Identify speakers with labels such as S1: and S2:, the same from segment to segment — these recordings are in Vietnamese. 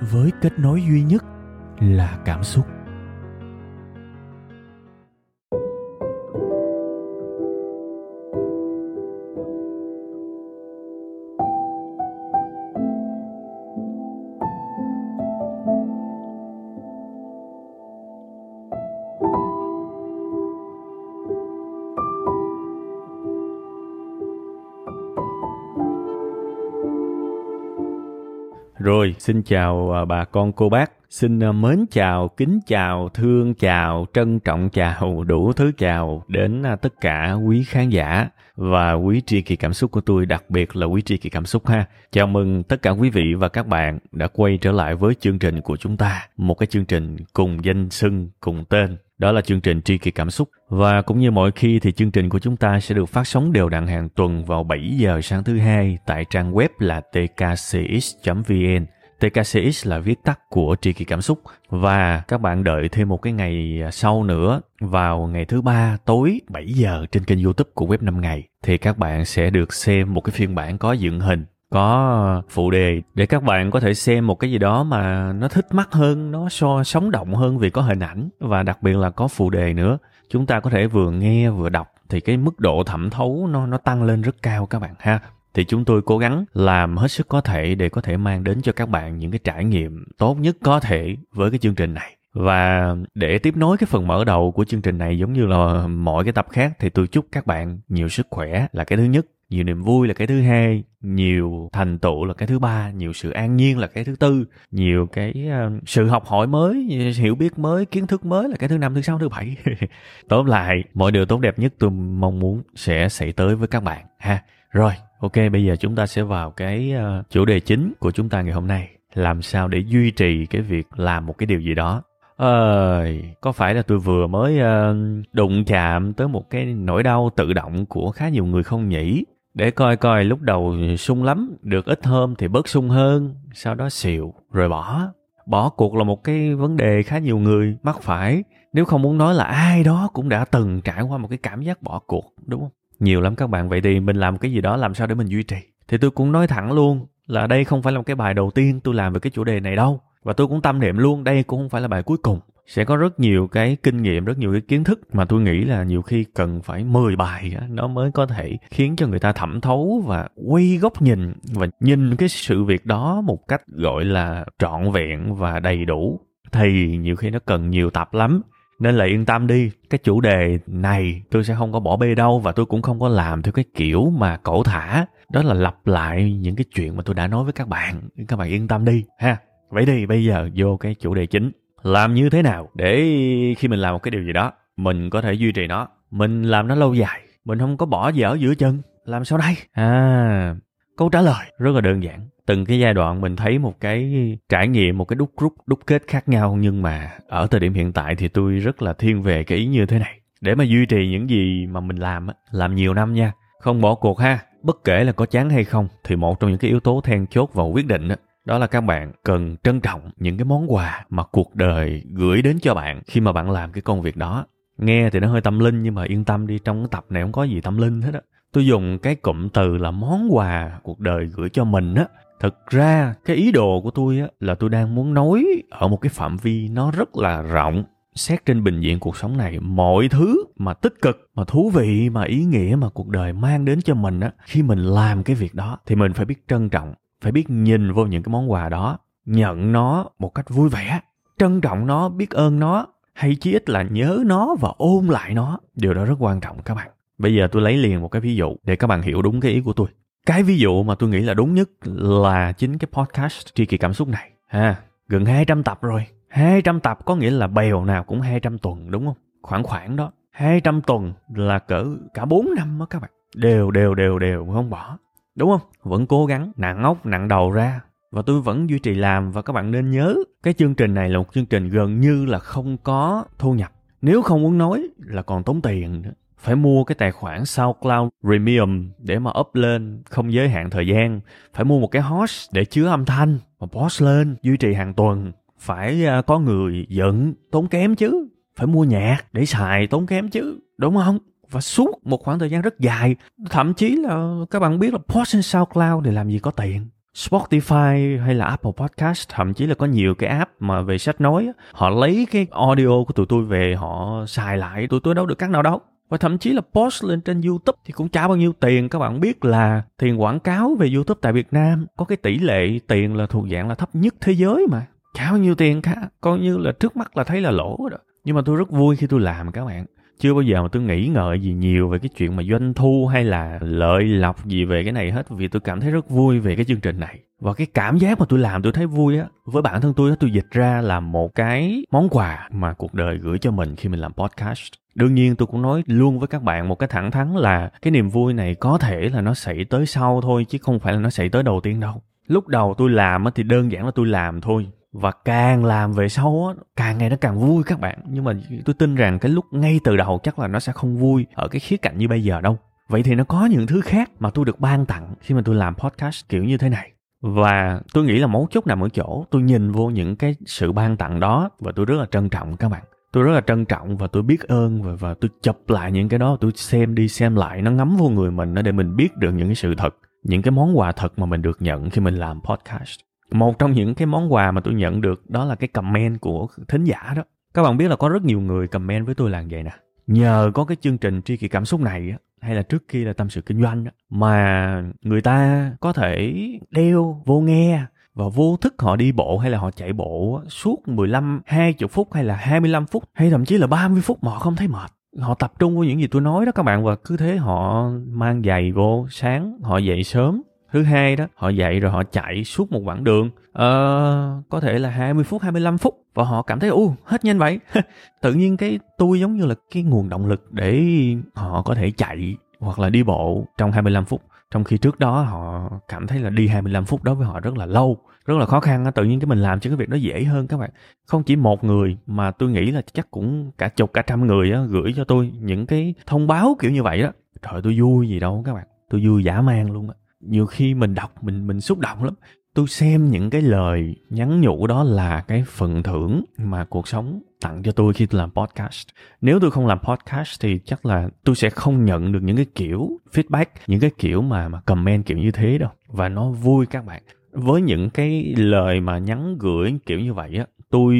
S1: với kết nối duy nhất là cảm xúc. Rồi, xin chào à, bà con cô bác. Xin à, mến chào, kính chào, thương chào, trân trọng chào, đủ thứ chào đến à, tất cả quý khán giả và quý tri kỳ cảm xúc của tôi, đặc biệt là quý tri kỳ cảm xúc ha. Chào mừng tất cả quý vị và các bạn đã quay trở lại với chương trình của chúng ta. Một cái chương trình cùng danh xưng, cùng tên đó là chương trình Tri Kỳ Cảm Xúc. Và cũng như mọi khi thì chương trình của chúng ta sẽ được phát sóng đều đặn hàng tuần vào 7 giờ sáng thứ hai tại trang web là tkcx.vn. TKCX là viết tắt của Tri Kỳ Cảm Xúc và các bạn đợi thêm một cái ngày sau nữa, vào ngày thứ ba tối 7 giờ trên kênh youtube của web 5 ngày, thì các bạn sẽ được xem một cái phiên bản có dựng hình có phụ đề để các bạn có thể xem một cái gì đó mà nó thích mắt hơn, nó so, sống động hơn vì có hình ảnh. Và đặc biệt là có phụ đề nữa. Chúng ta có thể vừa nghe vừa đọc thì cái mức độ thẩm thấu nó nó tăng lên rất cao các bạn ha. Thì chúng tôi cố gắng làm hết sức có thể để có thể mang đến cho các bạn những cái trải nghiệm tốt nhất có thể với cái chương trình này. Và để tiếp nối cái phần mở đầu của chương trình này giống như là mọi cái tập khác thì tôi chúc các bạn nhiều sức khỏe là cái thứ nhất nhiều niềm vui là cái thứ hai nhiều thành tựu là cái thứ ba nhiều sự an nhiên là cái thứ tư nhiều cái uh, sự học hỏi mới hiểu biết mới kiến thức mới là cái thứ năm thứ sáu thứ bảy. Tóm lại mọi điều tốt đẹp nhất tôi mong muốn sẽ xảy tới với các bạn ha. Rồi ok bây giờ chúng ta sẽ vào cái uh, chủ đề chính của chúng ta ngày hôm nay. Làm sao để duy trì cái việc làm một cái điều gì đó? Ơi, có phải là tôi vừa mới uh, đụng chạm tới một cái nỗi đau tự động của khá nhiều người không nhỉ? Để coi coi lúc đầu sung lắm, được ít hôm thì bớt sung hơn, sau đó xịu rồi bỏ. Bỏ cuộc là một cái vấn đề khá nhiều người mắc phải. Nếu không muốn nói là ai đó cũng đã từng trải qua một cái cảm giác bỏ cuộc, đúng không? Nhiều lắm các bạn, vậy thì mình làm cái gì đó làm sao để mình duy trì? Thì tôi cũng nói thẳng luôn là đây không phải là một cái bài đầu tiên tôi làm về cái chủ đề này đâu. Và tôi cũng tâm niệm luôn, đây cũng không phải là bài cuối cùng sẽ có rất nhiều cái kinh nghiệm, rất nhiều cái kiến thức mà tôi nghĩ là nhiều khi cần phải 10 bài nó mới có thể khiến cho người ta thẩm thấu và quay góc nhìn và nhìn cái sự việc đó một cách, gọi là, trọn vẹn và đầy đủ. Thì nhiều khi nó cần nhiều tập lắm. Nên là yên tâm đi, cái chủ đề này tôi sẽ không có bỏ bê đâu và tôi cũng không có làm theo cái kiểu mà cổ thả. Đó là lặp lại những cái chuyện mà tôi đã nói với các bạn. Các bạn yên tâm đi, ha. Vậy đi bây giờ vô cái chủ đề chính làm như thế nào để khi mình làm một cái điều gì đó, mình có thể duy trì nó? Mình làm nó lâu dài, mình không có bỏ dở giữa chân. Làm sao đây? À câu trả lời rất là đơn giản. Từng cái giai đoạn mình thấy một cái trải nghiệm, một cái đúc rút, đúc kết khác nhau, nhưng mà ở thời điểm hiện tại thì tôi rất là thiên về cái ý như thế này. Để mà duy trì những gì mà mình làm làm nhiều năm nha. Không bỏ cuộc ha. Bất kể là có chán hay không, thì một trong những cái yếu tố then chốt vào quyết định đó là các bạn cần trân trọng những cái món quà mà cuộc đời gửi đến cho bạn khi mà bạn làm cái công việc đó. Nghe thì nó hơi tâm linh nhưng mà yên tâm đi, trong cái tập này không có gì tâm linh hết á. Tôi dùng cái cụm từ là món quà cuộc đời gửi cho mình á. Thực ra, cái ý đồ của tôi á là tôi đang muốn nói ở một cái phạm vi nó rất là rộng. Xét trên bình diện cuộc sống này, mọi thứ mà tích cực, mà thú vị, mà ý nghĩa mà cuộc đời mang đến cho mình á, khi mình làm cái việc đó thì mình phải biết trân trọng phải biết nhìn vô những cái món quà đó, nhận nó một cách vui vẻ, trân trọng nó, biết ơn nó, hay chí ít là nhớ nó và ôn lại nó. Điều đó rất quan trọng các bạn. Bây giờ tôi lấy liền một cái ví dụ để các bạn hiểu đúng cái ý của tôi. Cái ví dụ mà tôi nghĩ là đúng nhất là chính cái podcast tri kỳ cảm xúc này. Ha, gần 200 tập rồi. 200 tập có nghĩa là bèo nào cũng 200 tuần, đúng không? Khoảng khoảng đó. 200 tuần là cỡ cả 4 năm đó các bạn. Đều đều đều đều, không bỏ đúng không? Vẫn cố gắng, nặng ốc nặng đầu ra. Và tôi vẫn duy trì làm và các bạn nên nhớ, cái chương trình này là một chương trình gần như là không có thu nhập. Nếu không muốn nói là còn tốn tiền nữa, phải mua cái tài khoản SoundCloud Premium để mà up lên, không giới hạn thời gian. Phải mua một cái host để chứa âm thanh mà post lên, duy trì hàng tuần. Phải à, có người dựng tốn kém chứ. Phải mua nhạc để xài, tốn kém chứ. Đúng không? Và suốt một khoảng thời gian rất dài, thậm chí là các bạn biết là post trên SoundCloud để làm gì có tiền Spotify hay là Apple Podcast, thậm chí là có nhiều cái app mà về sách nói họ lấy cái audio của tụi tôi về, họ xài lại, tụi tôi đâu được cắt nào đâu. Và thậm chí là post lên trên YouTube thì cũng trả bao nhiêu tiền, các bạn biết là tiền quảng cáo về YouTube tại Việt Nam có cái tỷ lệ tiền là thuộc dạng là thấp nhất thế giới mà. Trả bao nhiêu tiền cả, coi như là trước mắt là thấy là lỗ rồi đó. Nhưng mà tôi rất vui khi tôi làm, các bạn chưa bao giờ mà tôi nghĩ ngợi gì nhiều về cái chuyện mà doanh thu hay là lợi lộc gì về cái này hết, vì tôi cảm thấy rất vui về cái chương trình này. Và cái cảm giác mà tôi làm tôi thấy vui á, với bản thân tôi á, tôi dịch ra là một cái món quà mà cuộc đời gửi cho mình khi mình làm podcast. Đương nhiên tôi cũng nói luôn với các bạn một cái thẳng thắn là cái niềm vui này có thể là nó xảy tới sau thôi, chứ không phải là nó xảy tới đầu tiên đâu. Lúc đầu tôi làm thì đơn giản là tôi làm thôi và càng làm về sau á càng ngày nó càng vui các bạn. Nhưng mà tôi tin rằng cái lúc ngay từ đầu chắc là nó sẽ không vui ở cái khía cạnh như bây giờ đâu. Vậy thì nó có những thứ khác mà tôi được ban tặng khi mà tôi làm podcast kiểu như thế này. Và tôi nghĩ là mấu chốt nằm ở chỗ tôi nhìn vô những cái sự ban tặng đó và tôi rất là trân trọng các bạn. Tôi rất là trân trọng và tôi biết ơn và, và tôi chụp lại những cái đó tôi xem đi xem lại nó ngắm vô người mình để mình biết được những cái sự thật những cái món quà thật mà mình được nhận khi mình làm podcast một trong những cái món quà mà tôi nhận được đó là cái comment của thính giả đó. Các bạn biết là có rất nhiều người comment với tôi là vậy nè. Nhờ có cái chương trình tri kỷ cảm xúc này á hay là trước khi là tâm sự kinh doanh á mà người ta có thể đeo vô nghe và vô thức họ đi bộ hay là họ chạy bộ suốt 15, 20 phút hay là 25 phút hay thậm chí là 30 phút mà họ không thấy mệt. Họ tập trung vào những gì tôi nói đó các bạn và cứ thế họ mang giày vô sáng họ dậy sớm. Thứ hai đó, họ dậy rồi họ chạy suốt một quãng đường, uh, có thể là 20 phút, 25 phút và họ cảm thấy u hết nhanh vậy. Tự nhiên cái tôi giống như là cái nguồn động lực để họ có thể chạy hoặc là đi bộ trong 25 phút. Trong khi trước đó họ cảm thấy là đi 25 phút đối với họ rất là lâu, rất là khó khăn. Tự nhiên cái mình làm cho cái việc đó dễ hơn các bạn. Không chỉ một người mà tôi nghĩ là chắc cũng cả chục cả trăm người á, gửi cho tôi những cái thông báo kiểu như vậy đó. Trời tôi vui gì đâu các bạn. Tôi vui dã man luôn á nhiều khi mình đọc, mình mình xúc động lắm. Tôi xem những cái lời nhắn nhủ đó là cái phần thưởng mà cuộc sống tặng cho tôi khi tôi làm podcast. Nếu tôi không làm podcast thì chắc là tôi sẽ không nhận được những cái kiểu feedback, những cái kiểu mà mà comment kiểu như thế đâu. Và nó vui các bạn. Với những cái lời mà nhắn gửi kiểu như vậy á, tôi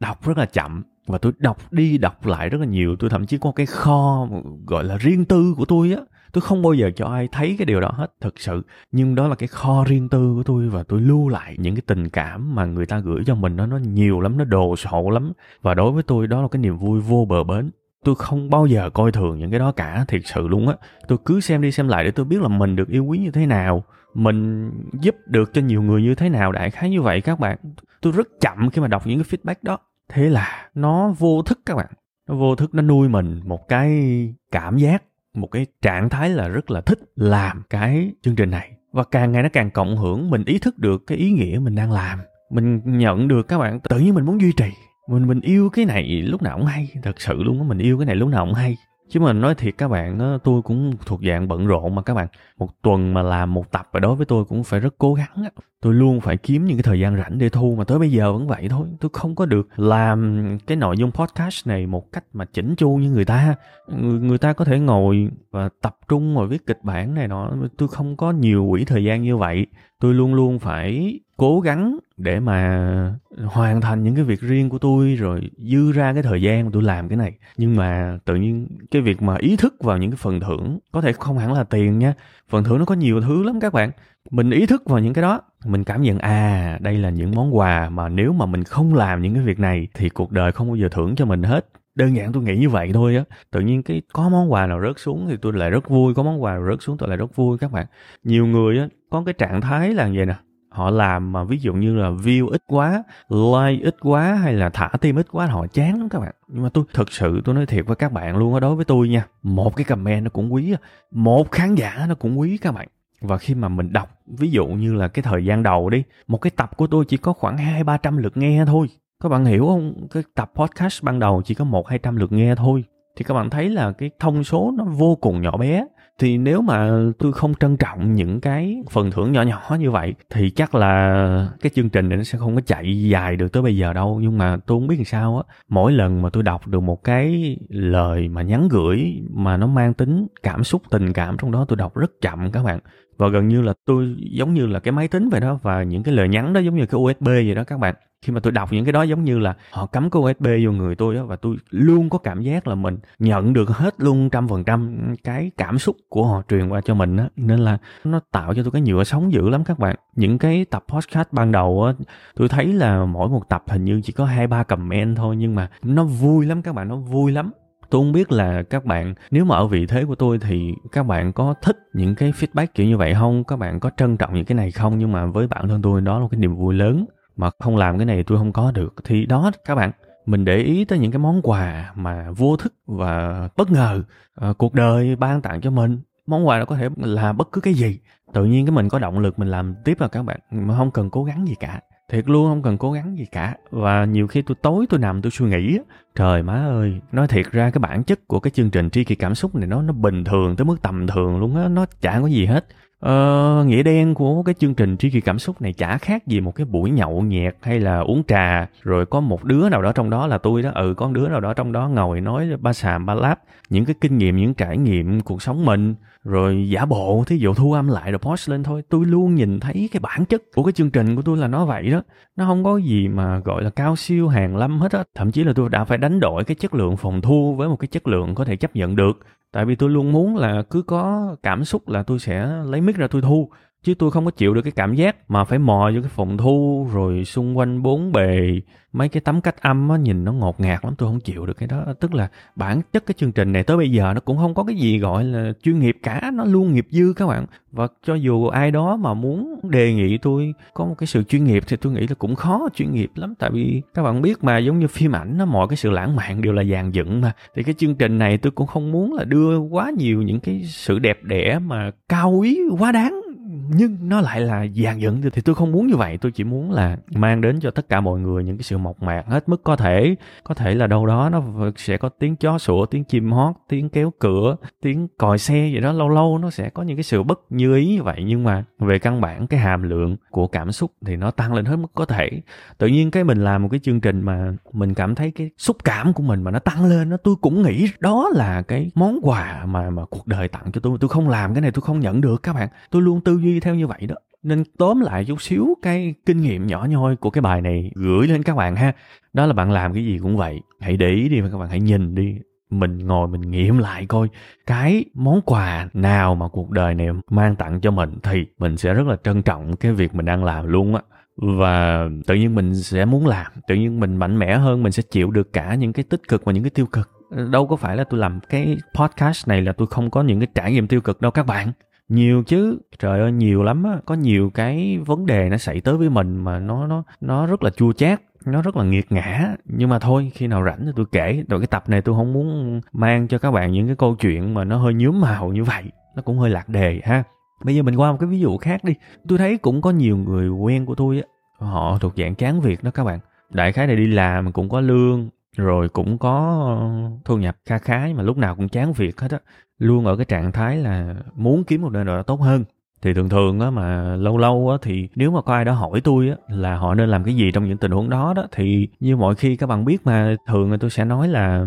S1: đọc rất là chậm và tôi đọc đi đọc lại rất là nhiều. Tôi thậm chí có cái kho gọi là riêng tư của tôi á tôi không bao giờ cho ai thấy cái điều đó hết thực sự. Nhưng đó là cái kho riêng tư của tôi và tôi lưu lại những cái tình cảm mà người ta gửi cho mình. Nó nó nhiều lắm, nó đồ sộ lắm. Và đối với tôi, đó là cái niềm vui vô bờ bến. Tôi không bao giờ coi thường những cái đó cả, thiệt sự luôn á. Tôi cứ xem đi xem lại để tôi biết là mình được yêu quý như thế nào. Mình giúp được cho nhiều người như thế nào, đại khái như vậy các bạn. Tôi rất chậm khi mà đọc những cái feedback đó. Thế là nó vô thức các bạn. Nó vô thức, nó nuôi mình một cái cảm giác một cái trạng thái là rất là thích làm cái chương trình này. Và càng ngày nó càng cộng hưởng, mình ý thức được cái ý nghĩa mình đang làm. Mình nhận được các bạn tự nhiên mình muốn duy trì. Mình mình yêu cái này lúc nào cũng hay, thật sự luôn á, mình yêu cái này lúc nào cũng hay chứ mà nói thiệt các bạn tôi cũng thuộc dạng bận rộn mà các bạn. Một tuần mà làm một tập và đối với tôi cũng phải rất cố gắng tôi luôn phải kiếm những cái thời gian rảnh để thu mà tới bây giờ vẫn vậy thôi. Tôi không có được làm cái nội dung podcast này một cách mà chỉnh chu như người ta. Người, người ta có thể ngồi và tập trung ngồi viết kịch bản này nọ. Tôi không có nhiều quỹ thời gian như vậy. Tôi luôn luôn phải cố gắng để mà hoàn thành những cái việc riêng của tôi, rồi dư ra cái thời gian tôi làm cái này. Nhưng mà tự nhiên cái việc mà ý thức vào những cái phần thưởng, có thể không hẳn là tiền nha, phần thưởng nó có nhiều thứ lắm các bạn. Mình ý thức vào những cái đó, mình cảm nhận à đây là những món quà mà nếu mà mình không làm những cái việc này thì cuộc đời không bao giờ thưởng cho mình hết. Đơn giản tôi nghĩ như vậy thôi á. Tự nhiên cái có món quà nào rớt xuống thì tôi lại rất vui, có món quà nào rớt xuống tôi lại rất vui các bạn. Nhiều người á, có cái trạng thái là vậy nè họ làm mà ví dụ như là view ít quá, like ít quá hay là thả tim ít quá họ chán lắm các bạn. Nhưng mà tôi, thật sự tôi nói thiệt với các bạn luôn á, đối với tôi nha, một cái comment nó cũng quý một khán giả nó cũng quý các bạn. Và khi mà mình đọc, ví dụ như là cái thời gian đầu đi, một cái tập của tôi chỉ có khoảng hai, ba trăm lượt nghe thôi. Các bạn hiểu không? Cái tập podcast ban đầu chỉ có một, hai trăm lượt nghe thôi. Thì các bạn thấy là cái thông số nó vô cùng nhỏ bé thì nếu mà tôi không trân trọng những cái phần thưởng nhỏ nhỏ như vậy, thì chắc là cái chương trình này nó sẽ không có chạy dài được tới bây giờ đâu. Nhưng mà tôi không biết làm sao á. Mỗi lần mà tôi đọc được một cái lời mà nhắn gửi mà nó mang tính cảm xúc, tình cảm trong đó, tôi đọc rất chậm các bạn. Và gần như là tôi giống như là cái máy tính vậy đó, và những cái lời nhắn đó giống như cái USB vậy đó các bạn khi mà tôi đọc những cái đó giống như là họ cắm cái USB vô người tôi đó và tôi luôn có cảm giác là mình nhận được hết luôn trăm phần trăm cái cảm xúc của họ truyền qua cho mình á. Nên là nó tạo cho tôi cái nhựa sống dữ lắm các bạn. Những cái tập podcast ban đầu á, tôi thấy là mỗi một tập hình như chỉ có hai, ba comment thôi, nhưng mà nó vui lắm các bạn, nó vui lắm. Tôi không biết là các bạn, nếu mà ở vị thế của tôi thì các bạn có thích những cái feedback kiểu như vậy không? Các bạn có trân trọng những cái này không? Nhưng mà với bản thân tôi, đó là một cái niềm vui lớn mà không làm cái này tôi không có được. Thì đó các bạn mình để ý tới những cái món quà mà vô thức và bất ngờ uh, cuộc đời ban tặng cho mình. Món quà nó có thể là bất cứ cái gì. Tự nhiên cái mình có động lực mình làm tiếp là các bạn mà không cần cố gắng gì cả. Thiệt luôn không cần cố gắng gì cả. Và nhiều khi tôi tối tôi nằm tôi suy nghĩ trời má ơi nói thiệt ra cái bản chất của cái chương trình tri kỳ cảm xúc này nó nó bình thường tới mức tầm thường luôn á nó chả có gì hết. Ờ, nghĩa đen của cái chương trình tri kỳ cảm xúc này chả khác gì một cái buổi nhậu nhẹt hay là uống trà. Rồi có một đứa nào đó trong đó là tôi đó. Ừ có một đứa nào đó trong đó ngồi nói ba sàm ba láp những cái kinh nghiệm những trải nghiệm cuộc sống mình. Rồi giả bộ thí dụ thu âm lại rồi post lên thôi. Tôi luôn nhìn thấy cái bản chất của cái chương trình của tôi là nó vậy đó. Nó không có gì mà gọi là cao siêu hàng lâm hết á. Thậm chí là tôi đã phải đánh đổi cái chất lượng phòng thu với một cái chất lượng có thể chấp nhận được tại vì tôi luôn muốn là cứ có cảm xúc là tôi sẽ lấy mic ra tôi thu chứ tôi không có chịu được cái cảm giác mà phải mò vô cái phòng thu rồi xung quanh bốn bề. Mấy cái tấm cách âm á, nhìn nó ngột ngạt lắm, tôi không chịu được cái đó. Tức là bản chất cái chương trình này tới bây giờ nó cũng không có cái gì gọi là chuyên nghiệp cả, nó luôn nghiệp dư các bạn. Và cho dù ai đó mà muốn đề nghị tôi có một cái sự chuyên nghiệp thì tôi nghĩ là cũng khó chuyên nghiệp lắm. Tại vì các bạn biết mà, giống như phim ảnh nó mọi cái sự lãng mạn đều là dàn dựng mà. Thì cái chương trình này tôi cũng không muốn là đưa quá nhiều những cái sự đẹp đẽ mà cao quý, quá đáng nhưng nó lại là dàn dựng thì tôi không muốn như vậy. Tôi chỉ muốn là mang đến cho tất cả mọi người những cái sự mộc mạc hết mức có thể. Có thể là đâu đó nó sẽ có tiếng chó sủa, tiếng chim hót, tiếng kéo cửa, tiếng còi xe gì đó. Lâu lâu nó sẽ có những cái sự bất như ý như vậy. Nhưng mà về căn bản, cái hàm lượng của cảm xúc thì nó tăng lên hết mức có thể. Tự nhiên cái mình làm một cái chương trình mà mình cảm thấy cái xúc cảm của mình mà nó tăng lên nó tôi cũng nghĩ đó là cái món quà mà mà cuộc đời tặng cho tôi. Tôi không làm cái này, tôi không nhận được các bạn. Tôi luôn tư duy theo như vậy đó. Nên tóm lại chút xíu cái kinh nghiệm nhỏ nhoi của cái bài này gửi lên các bạn ha. Đó là bạn làm cái gì cũng vậy. Hãy để ý đi và các bạn hãy nhìn đi. Mình ngồi mình nghiệm lại coi cái món quà nào mà cuộc đời này mang tặng cho mình thì mình sẽ rất là trân trọng cái việc mình đang làm luôn á. Và tự nhiên mình sẽ muốn làm, tự nhiên mình mạnh mẽ hơn, mình sẽ chịu được cả những cái tích cực và những cái tiêu cực. Đâu có phải là tôi làm cái podcast này là tôi không có những cái trải nghiệm tiêu cực đâu các bạn nhiều chứ. Trời ơi, nhiều lắm á. Có nhiều cái vấn đề nó xảy tới với mình mà nó nó nó rất là chua chát, nó rất là nghiệt ngã. Nhưng mà thôi, khi nào rảnh thì tôi kể. Rồi cái tập này tôi không muốn mang cho các bạn những cái câu chuyện mà nó hơi nhuốm màu như vậy. Nó cũng hơi lạc đề ha. Bây giờ mình qua một cái ví dụ khác đi. Tôi thấy cũng có nhiều người quen của tôi á. Họ thuộc dạng chán việc đó các bạn. Đại khái này đi làm cũng có lương, rồi cũng có thu nhập kha khá nhưng mà lúc nào cũng chán việc hết á luôn ở cái trạng thái là muốn kiếm một nơi nào đó tốt hơn. Thì thường thường á mà lâu lâu á thì nếu mà có ai đó hỏi tôi á là họ nên làm cái gì trong những tình huống đó đó, thì như mọi khi các bạn biết mà, thường là tôi sẽ nói là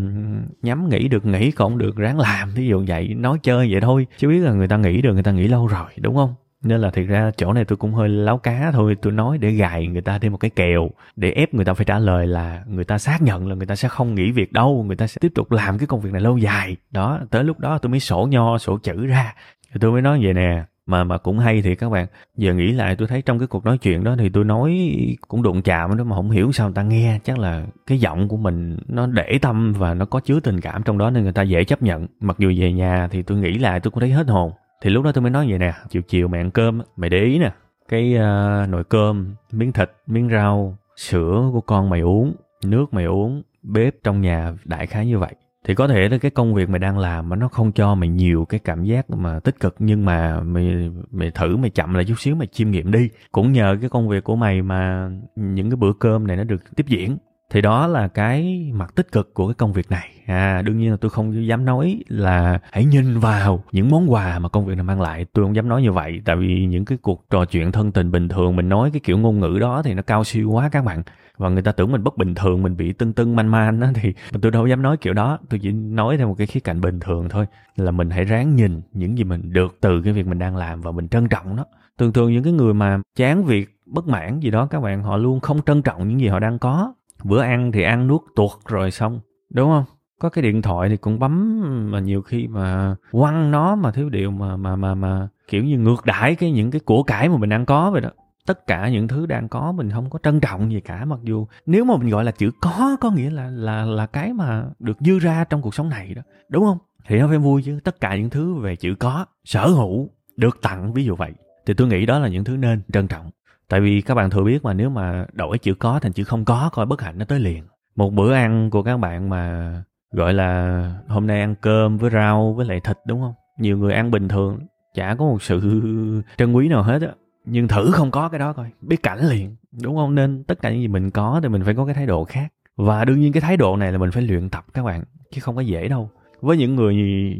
S1: nhắm nghĩ được nghĩ còn được, ráng làm ví dụ vậy, nói chơi vậy thôi. Chứ biết là người ta nghĩ được, người ta nghĩ lâu rồi, đúng không? Nên là thiệt ra chỗ này tôi cũng hơi láo cá thôi. Tôi nói để gài người ta thêm một cái kèo, để ép người ta phải trả lời là người ta xác nhận là người ta sẽ không nghỉ việc đâu, người ta sẽ tiếp tục làm cái công việc này lâu dài. Đó, tới lúc đó tôi mới sổ nho, sổ chữ ra. Thì tôi mới nói vậy nè, mà mà cũng hay thì các bạn. Giờ nghĩ lại tôi thấy trong cái cuộc nói chuyện đó thì tôi nói cũng đụng chạm đó mà không hiểu sao người ta nghe. Chắc là cái giọng của mình nó để tâm và nó có chứa tình cảm trong đó nên người ta dễ chấp nhận. Mặc dù về nhà thì tôi nghĩ lại tôi cũng thấy hết hồn thì lúc đó tôi mới nói vậy nè chiều chiều mày ăn cơm mày để ý nè cái uh, nồi cơm miếng thịt miếng rau sữa của con mày uống nước mày uống bếp trong nhà đại khái như vậy. Thì có thể là cái công việc mày đang làm mà nó không cho mày nhiều cái cảm giác mà tích cực nhưng mà mày mày thử mày chậm lại chút xíu mày chiêm nghiệm đi. Cũng nhờ cái công việc của mày mà những cái bữa cơm này nó được tiếp diễn thì đó là cái mặt tích cực của cái công việc này. À đương nhiên là tôi không dám nói là hãy nhìn vào những món quà mà công việc này mang lại. Tôi không dám nói như vậy, tại vì những cái cuộc trò chuyện thân tình bình thường, mình nói cái kiểu ngôn ngữ đó thì nó cao siêu quá các bạn. Và người ta tưởng mình bất bình thường, mình bị tưng tưng manh man đó thì tôi đâu dám nói kiểu đó. Tôi chỉ nói theo một cái khía cạnh bình thường thôi, là mình hãy ráng nhìn những gì mình được từ cái việc mình đang làm và mình trân trọng nó. Thường thường những cái người mà chán việc bất mãn gì đó, các bạn họ luôn không trân trọng những gì họ đang có bữa ăn thì ăn nuốt tuột rồi xong. Đúng không? Có cái điện thoại thì cũng bấm mà nhiều khi mà quăng nó mà thiếu điều mà mà mà mà kiểu như ngược đãi cái những cái của cải mà mình đang có vậy đó. Tất cả những thứ đang có mình không có trân trọng gì cả, mặc dù nếu mà mình gọi là chữ có có nghĩa là là là cái mà được dư ra trong cuộc sống này đó. Đúng không? Thì nó phải vui chứ, tất cả những thứ về chữ có, sở hữu, được tặng, ví dụ vậy. Thì tôi nghĩ đó là những thứ nên trân trọng tại vì các bạn thừa biết mà, nếu mà đổi chữ có thành chữ không có, coi bất hạnh nó tới liền. Một bữa ăn của các bạn mà, gọi là, hôm nay ăn cơm với rau với lại thịt, đúng không? Nhiều người ăn bình thường, chả có một sự trân quý nào hết á. Nhưng thử không có cái đó coi, biết cảnh liền, đúng không? Nên tất cả những gì mình có thì mình phải có cái thái độ khác. Và đương nhiên cái thái độ này là mình phải luyện tập các bạn, chứ không có dễ đâu. Với những người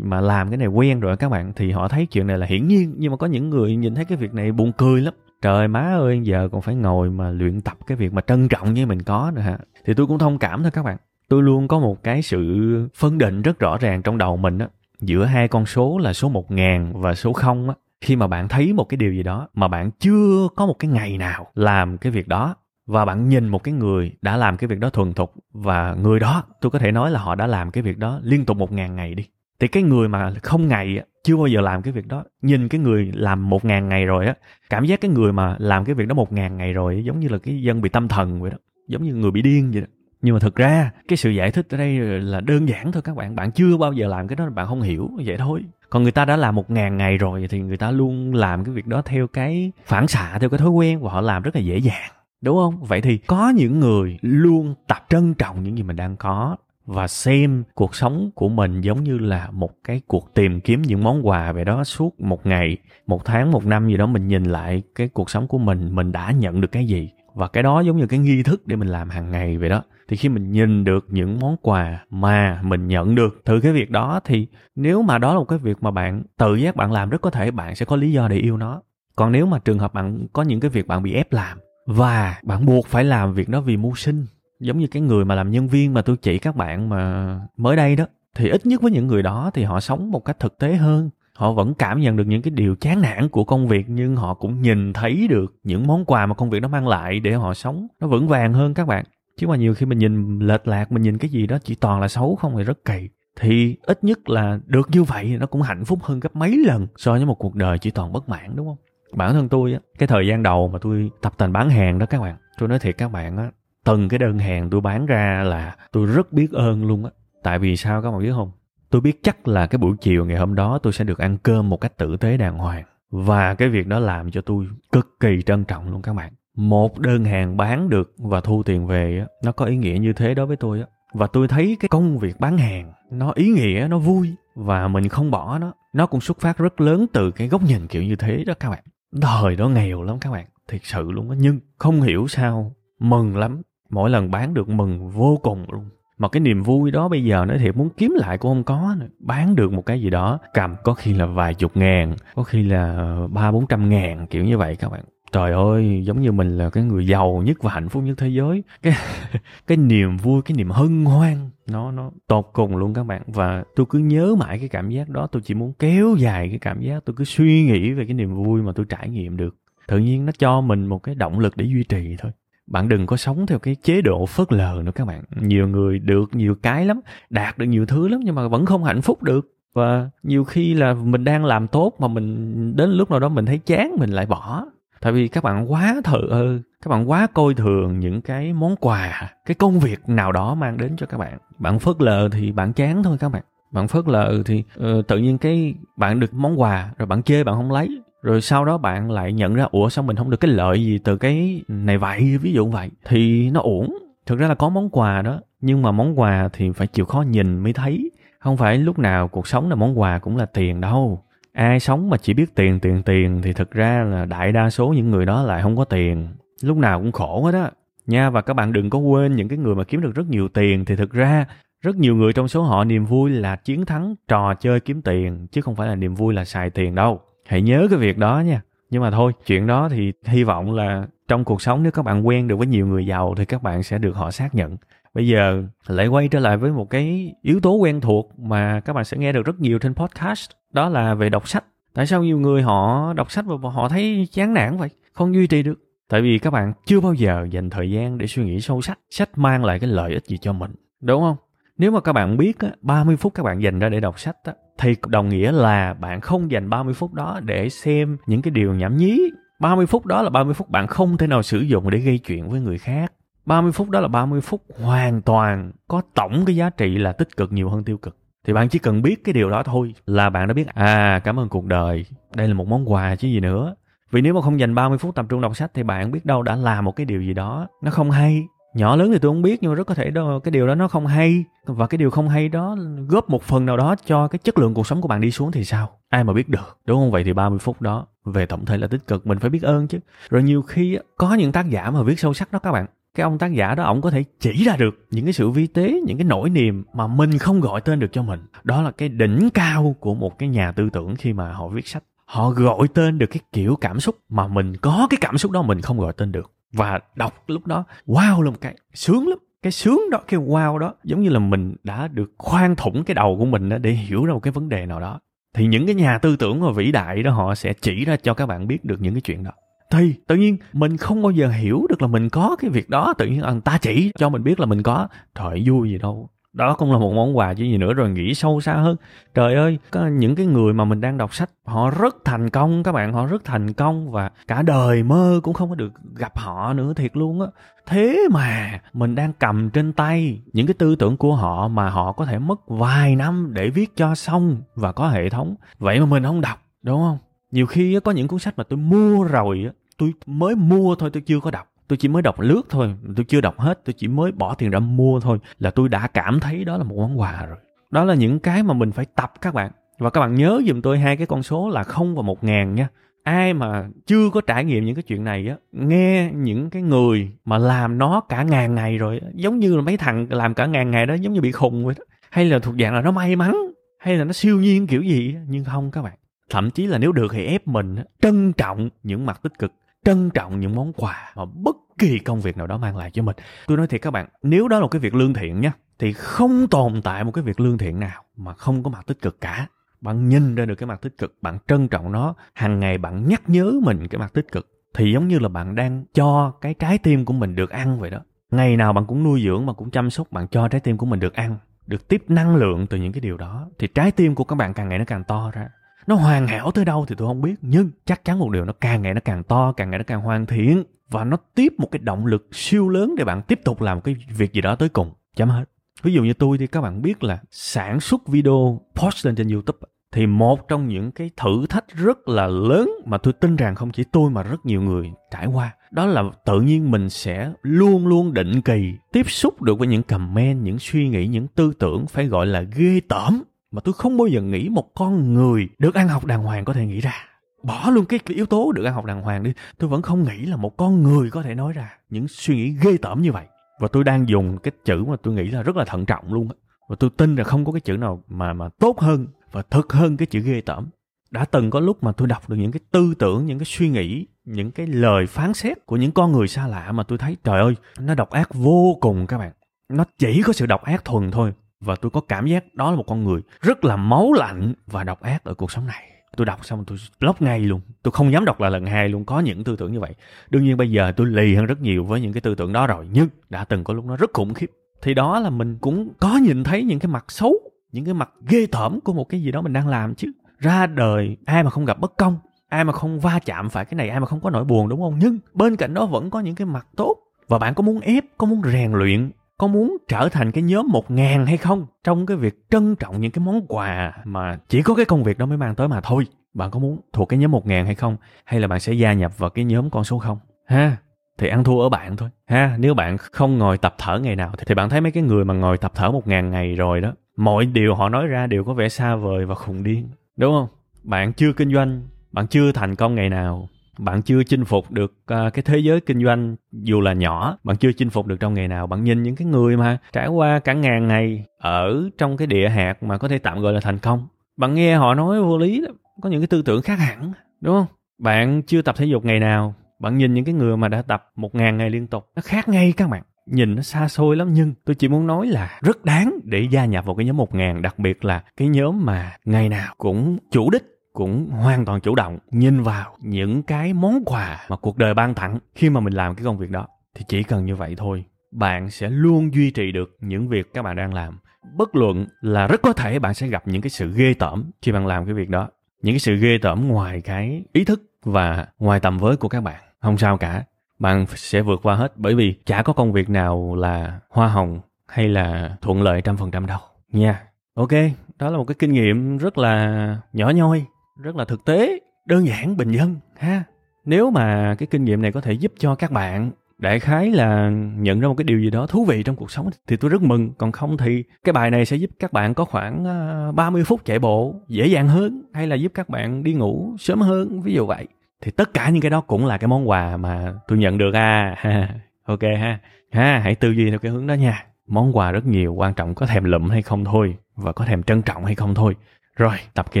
S1: mà làm cái này quen rồi các bạn, thì họ thấy chuyện này là hiển nhiên. Nhưng mà có những người nhìn thấy cái việc này buồn cười lắm trời, má ơi, giờ còn phải ngồi mà luyện tập cái việc mà trân trọng như mình có nữa hả? Thì tôi cũng thông cảm thôi các bạn. Tôi luôn có một cái sự phân định rất rõ ràng trong đầu mình á, giữa hai con số là số một ngàn và số không á. Khi mà bạn thấy một cái điều gì đó mà bạn chưa có một cái ngày nào làm cái việc đó và bạn nhìn một cái người đã làm cái việc đó thuần thục và người đó, tôi có thể nói là họ đã làm cái việc đó liên tục một ngàn ngày đi thì cái người mà không ngày chưa bao giờ làm cái việc đó. Nhìn cái người làm một ngàn ngày rồi á, cảm giác cái người mà làm cái việc đó một ngàn ngày rồi giống như là cái dân bị tâm thần vậy đó. Giống như người bị điên vậy đó. Nhưng mà thực ra, cái sự giải thích ở đây là đơn giản thôi các bạn. Bạn chưa bao giờ làm cái đó, bạn không hiểu, vậy thôi. Còn người ta đã làm một ngàn ngày rồi thì người ta luôn làm cái việc đó theo cái phản xạ, theo cái thói quen và họ làm rất là dễ dàng, đúng không? Vậy thì có những người luôn tập trân trọng những gì mình đang có và xem cuộc sống của mình giống như là một cái cuộc tìm kiếm những món quà về đó suốt một ngày, một tháng, một năm gì đó. Mình nhìn lại cái cuộc sống của mình mình đã nhận được cái gì? Và cái đó giống như cái nghi thức để mình làm hàng ngày vậy đó. Thì khi mình nhìn được những món quà mà mình nhận được từ cái việc đó, thì nếu mà đó là một cái việc mà bạn tự giác bạn làm, rất có thể bạn sẽ có lý do để yêu nó. Còn nếu mà trường hợp bạn có những cái việc bạn bị ép làm và bạn buộc phải làm việc đó vì mưu sinh giống như cái người mà làm nhân viên mà tôi chỉ các bạn mà mới đây đó, thì ít nhất với những người đó thì họ sống một cách thực tế hơn. Họ vẫn cảm nhận được những cái điều chán nản của công việc, nhưng họ cũng nhìn thấy được những món quà mà công việc nó mang lại để họ sống. Nó vững vàng hơn các bạn. Chứ mà nhiều khi mình nhìn lệch lạc, mình nhìn cái gì đó chỉ toàn là xấu không thì rất kỳ. Thì ít nhất là được như vậy nó cũng hạnh phúc hơn gấp mấy lần so với một cuộc đời chỉ toàn bất mãn, đúng không? Bản thân tôi á, cái thời gian đầu mà tôi tập tành bán hàng đó các bạn, tôi nói thiệt các bạn á từng cái đơn hàng tôi bán ra là tôi rất biết ơn luôn á. Tại vì sao các bạn biết không? Tôi biết chắc là cái buổi chiều ngày hôm đó tôi sẽ được ăn cơm một cách tử tế đàng hoàng. Và cái việc đó làm cho tôi cực kỳ trân trọng luôn các bạn. Một đơn hàng bán được và thu tiền về nó có ý nghĩa như thế đối với tôi á. Và tôi thấy cái công việc bán hàng, nó ý nghĩa, nó vui. Và mình không bỏ nó nó cũng xuất phát rất lớn từ cái góc nhìn kiểu như thế đó các bạn. Đời đó nghèo lắm các bạn, thiệt sự luôn á. Nhưng không hiểu sao, mừng lắm mỗi lần bán được mừng vô cùng luôn. Mà cái niềm vui đó bây giờ nói thiệt muốn kiếm lại cũng không có nữa. bán được một cái gì đó, cầm, có khi là vài chục ngàn, có khi là ba bốn trăm ngàn, kiểu như vậy các bạn. Trời ơi, giống như mình là cái người giàu nhất và hạnh phúc nhất thế giới. Cái cái niềm vui, cái niềm hân hoan, nó nó tột cùng luôn các bạn. Và tôi cứ nhớ mãi cái cảm giác đó, tôi chỉ muốn kéo dài cái cảm giác, tôi cứ suy nghĩ về cái niềm vui mà tôi trải nghiệm được. Tự nhiên nó cho mình một cái động lực để duy trì thôi bạn đừng có sống theo cái chế độ phớt lờ nữa các bạn. Nhiều người được nhiều cái lắm đạt được nhiều thứ lắm nhưng mà vẫn không hạnh phúc được. Và nhiều khi là mình đang làm tốt mà mình đến lúc nào đó mình thấy chán mình lại bỏ. Tại vì các bạn quá thờ ơ các bạn quá coi thường những cái món quà cái công việc nào đó mang đến cho các bạn. Bạn phớt lờ thì bạn chán thôi các bạn. Bạn phớt lờ thì uh, tự nhiên cái bạn được món quà rồi bạn chê bạn không lấy rồi sau đó bạn lại nhận ra, ủa, sao mình không được cái lợi gì từ cái này vậy? Ví dụ vậy. Thì nó uổng. Thực ra là có món quà đó, nhưng mà món quà thì phải chịu khó nhìn mới thấy. Không phải lúc nào cuộc sống là món quà cũng là tiền đâu. Ai sống mà chỉ biết tiền tiền tiền thì thực ra là đại đa số những người đó lại không có tiền. Lúc nào cũng khổ hết á. Nha, và các bạn đừng có quên những cái người mà kiếm được rất nhiều tiền thì thực ra rất nhiều người trong số họ niềm vui là chiến thắng trò chơi kiếm tiền, chứ không phải là niềm vui là xài tiền đâu hãy nhớ cái việc đó nha. Nhưng mà thôi chuyện đó thì hy vọng là trong cuộc sống nếu các bạn quen được với nhiều người giàu thì các bạn sẽ được họ xác nhận. Bây giờ lại quay trở lại với một cái yếu tố quen thuộc mà các bạn sẽ nghe được rất nhiều trên podcast đó là về đọc sách. Tại sao nhiều người họ đọc sách và họ thấy chán nản vậy? Không duy trì được. Tại vì các bạn chưa bao giờ dành thời gian để suy nghĩ sâu sắc. Sách mang lại cái lợi ích gì cho mình. Đúng không? Nếu mà các bạn biết á, 30 phút các bạn dành ra để đọc sách á, thì đồng nghĩa là bạn không dành 30 phút đó để xem những cái điều nhảm nhí. 30 phút đó là 30 phút bạn không thể nào sử dụng để gây chuyện với người khác. 30 phút đó là 30 phút hoàn toàn có tổng cái giá trị là tích cực nhiều hơn tiêu cực. Thì bạn chỉ cần biết cái điều đó thôi là bạn đã biết à cảm ơn cuộc đời, đây là một món quà chứ gì nữa. Vì nếu mà không dành 30 phút tập trung đọc sách thì bạn biết đâu đã làm một cái điều gì đó nó không hay nhỏ lớn thì tôi không biết, nhưng mà rất có thể đó, cái điều đó nó không hay. Và cái điều không hay đó góp một phần nào đó cho cái chất lượng cuộc sống của bạn đi xuống thì sao? Ai mà biết được? Đúng không? Vậy thì 30 phút đó, về tổng thể là tích cực. Mình phải biết ơn chứ. Rồi nhiều khi có những tác giả mà viết sâu sắc đó các bạn. Cái ông tác giả đó ông có thể chỉ ra được những cái sự vi tế, những cái nỗi niềm mà mình không gọi tên được cho mình. Đó là cái đỉnh cao của một cái nhà tư tưởng khi mà họ viết sách. Họ gọi tên được cái kiểu cảm xúc mà mình có cái cảm xúc đó, mình không gọi tên được và đọc lúc đó, wow là một cái sướng lắm. Cái sướng đó, cái wow đó, giống như là mình đã được khoan thủng cái đầu của mình để hiểu ra một cái vấn đề nào đó. Thì những cái nhà tư tưởng và vĩ đại đó, họ sẽ chỉ ra cho các bạn biết được những cái chuyện đó. Thì tự nhiên mình không bao giờ hiểu được là mình có cái việc đó. Tự nhiên à, người ta chỉ cho mình biết là mình có. Trời, vui gì đâu đó cũng là một món quà chứ gì nữa, rồi nghĩ sâu xa hơn. Trời ơi, có những cái người mà mình đang đọc sách, họ rất thành công các bạn, họ rất thành công và cả đời mơ cũng không có được gặp họ nữa, thiệt luôn á. Thế mà mình đang cầm trên tay những cái tư tưởng của họ mà họ có thể mất vài năm để viết cho xong và có hệ thống. Vậy mà mình không đọc, đúng không? Nhiều khi có những cuốn sách mà tôi mua rồi tôi mới mua thôi, tôi chưa có đọc tôi chỉ mới đọc lướt thôi, tôi chưa đọc hết, tôi chỉ mới bỏ tiền ra mua thôi, là tôi đã cảm thấy đó là một món quà rồi. Đó là những cái mà mình phải tập các bạn. Và các bạn nhớ giùm tôi hai cái con số là không và một ngàn nha. Ai mà chưa có trải nghiệm những cái chuyện này á, nghe những cái người mà làm nó cả ngàn ngày rồi giống như là mấy thằng làm cả ngàn ngày đó, giống như bị khùng vậy đó. Hay là thuộc dạng là nó may mắn, hay là nó siêu nhiên kiểu gì nhưng không các bạn. Thậm chí là nếu được thì ép mình trân trọng những mặt tích cực trân trọng những món quà mà bất kỳ công việc nào đó mang lại cho mình. Tôi nói thiệt các bạn, nếu đó là một cái việc lương thiện nhé, thì không tồn tại một cái việc lương thiện nào mà không có mặt tích cực cả. Bạn nhìn ra được cái mặt tích cực, bạn trân trọng nó, hàng ngày bạn nhắc nhớ mình cái mặt tích cực, thì giống như là bạn đang cho cái trái tim của mình được ăn vậy đó. Ngày nào bạn cũng nuôi dưỡng, bạn cũng chăm sóc, bạn cho trái tim của mình được ăn, được tiếp năng lượng từ những cái điều đó, thì trái tim của các bạn càng ngày nó càng to ra nó hoàn hảo tới đâu thì tôi không biết, nhưng chắc chắn một điều nó càng ngày nó càng to, càng ngày nó càng hoàn thiện, và nó tiếp một cái động lực siêu lớn để bạn tiếp tục làm cái việc gì đó tới cùng. Chấm hết. Ví dụ như tôi thì các bạn biết là sản xuất video post lên trên youtube thì một trong những cái thử thách rất là lớn mà tôi tin rằng không chỉ tôi mà rất nhiều người trải qua, đó là tự nhiên mình sẽ luôn luôn định kỳ tiếp xúc được với những comment, những suy nghĩ, những tư tưởng phải gọi là ghê tởm mà tôi không bao giờ nghĩ một con người được ăn học đàng hoàng có thể nghĩ ra. Bỏ luôn cái yếu tố được ăn học đàng hoàng đi, tôi vẫn không nghĩ là một con người có thể nói ra những suy nghĩ ghê tởm như vậy. Và tôi đang dùng cái chữ mà tôi nghĩ là rất là thận trọng luôn và tôi tin là không có cái chữ nào mà mà tốt hơn và thực hơn cái chữ ghê tởm. Đã từng có lúc mà tôi đọc được những cái tư tưởng, những cái suy nghĩ, những cái lời phán xét của những con người xa lạ mà tôi thấy, trời ơi, nó độc ác vô cùng các bạn. Nó chỉ có sự độc ác thuần thôi và tôi có cảm giác đó là một con người rất là máu lạnh và độc ác ở cuộc sống này. Tôi đọc xong tôi block ngay luôn. Tôi không dám đọc lại lần hai luôn, có những tư tưởng như vậy. Đương nhiên bây giờ tôi lì hơn rất nhiều với những cái tư tưởng đó rồi, nhưng đã từng có lúc nó rất khủng khiếp. Thì đó là mình cũng có nhìn thấy những cái mặt xấu, những cái mặt ghê tởm của một cái gì đó mình đang làm chứ. Ra đời, ai mà không gặp bất công, ai mà không va chạm phải cái này, ai mà không có nỗi buồn, đúng không? Nhưng bên cạnh đó vẫn có những cái mặt tốt. Và bạn có muốn ép, có muốn rèn luyện có muốn trở thành cái nhóm một ngàn hay không trong cái việc trân trọng những cái món quà mà chỉ có cái công việc đó mới mang tới mà thôi? Bạn có muốn thuộc cái nhóm một ngàn hay không? Hay là bạn sẽ gia nhập vào cái nhóm con số không? Ha, thì ăn thua ở bạn thôi. Ha, nếu bạn không ngồi tập thở ngày nào, thì bạn thấy mấy cái người mà ngồi tập thở một ngàn ngày rồi đó, mọi điều họ nói ra đều có vẻ xa vời và khùng điên, đúng không? Bạn chưa kinh doanh, bạn chưa thành công ngày nào bạn chưa chinh phục được uh, cái thế giới kinh doanh dù là nhỏ bạn chưa chinh phục được trong nghề nào bạn nhìn những cái người mà trải qua cả ngàn ngày ở trong cái địa hạt mà có thể tạm gọi là thành công. Bạn nghe họ nói vô lý có những cái tư tưởng khác hẳn đúng không? Bạn chưa tập thể dục ngày nào bạn nhìn những cái người mà đã tập một ngàn ngày liên tục nó khác ngay các bạn. Nhìn nó xa xôi lắm nhưng tôi chỉ muốn nói là rất đáng để gia nhập vào cái nhóm một ngàn đặc biệt là cái nhóm mà ngày nào cũng chủ đích cũng hoàn toàn chủ động nhìn vào những cái món quà mà cuộc đời ban tặng. Khi mà mình làm cái công việc đó, thì chỉ cần như vậy thôi, bạn sẽ luôn duy trì được những việc các bạn đang làm. Bất luận là rất có thể bạn sẽ gặp những cái sự ghê tởm khi bạn làm cái việc đó, những cái sự ghê tởm ngoài cái ý thức và ngoài tầm với của các bạn. Không sao cả, bạn sẽ vượt qua hết, bởi vì chả có công việc nào là hoa hồng hay là thuận lợi trăm phần trăm đâu. Nha. Ok, đó là một cái kinh nghiệm rất là nhỏ nhoi rất là thực tế, đơn giản, bình dân, ha. Nếu mà cái kinh nghiệm này có thể giúp cho các bạn đại khái là nhận ra một cái điều gì đó thú vị trong cuộc sống thì tôi rất mừng. Còn không thì cái bài này sẽ giúp các bạn có khoảng ờ, 30 phút chạy bộ dễ dàng hơn hay là giúp các bạn đi ngủ sớm hơn, ví dụ vậy. Thì tất cả những cái đó cũng là cái món quà mà tôi nhận được à. Ok ha. Ha, hãy tư duy theo cái hướng đó nha. Món quà rất nhiều, quan trọng có thèm lụm hay không thôi và có thèm trân trọng hay không thôi rồi. Tập kỳ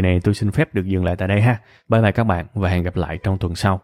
S1: này tôi xin phép được dừng lại tại đây ha. Bye bye các bạn và hẹn gặp lại trong tuần sau.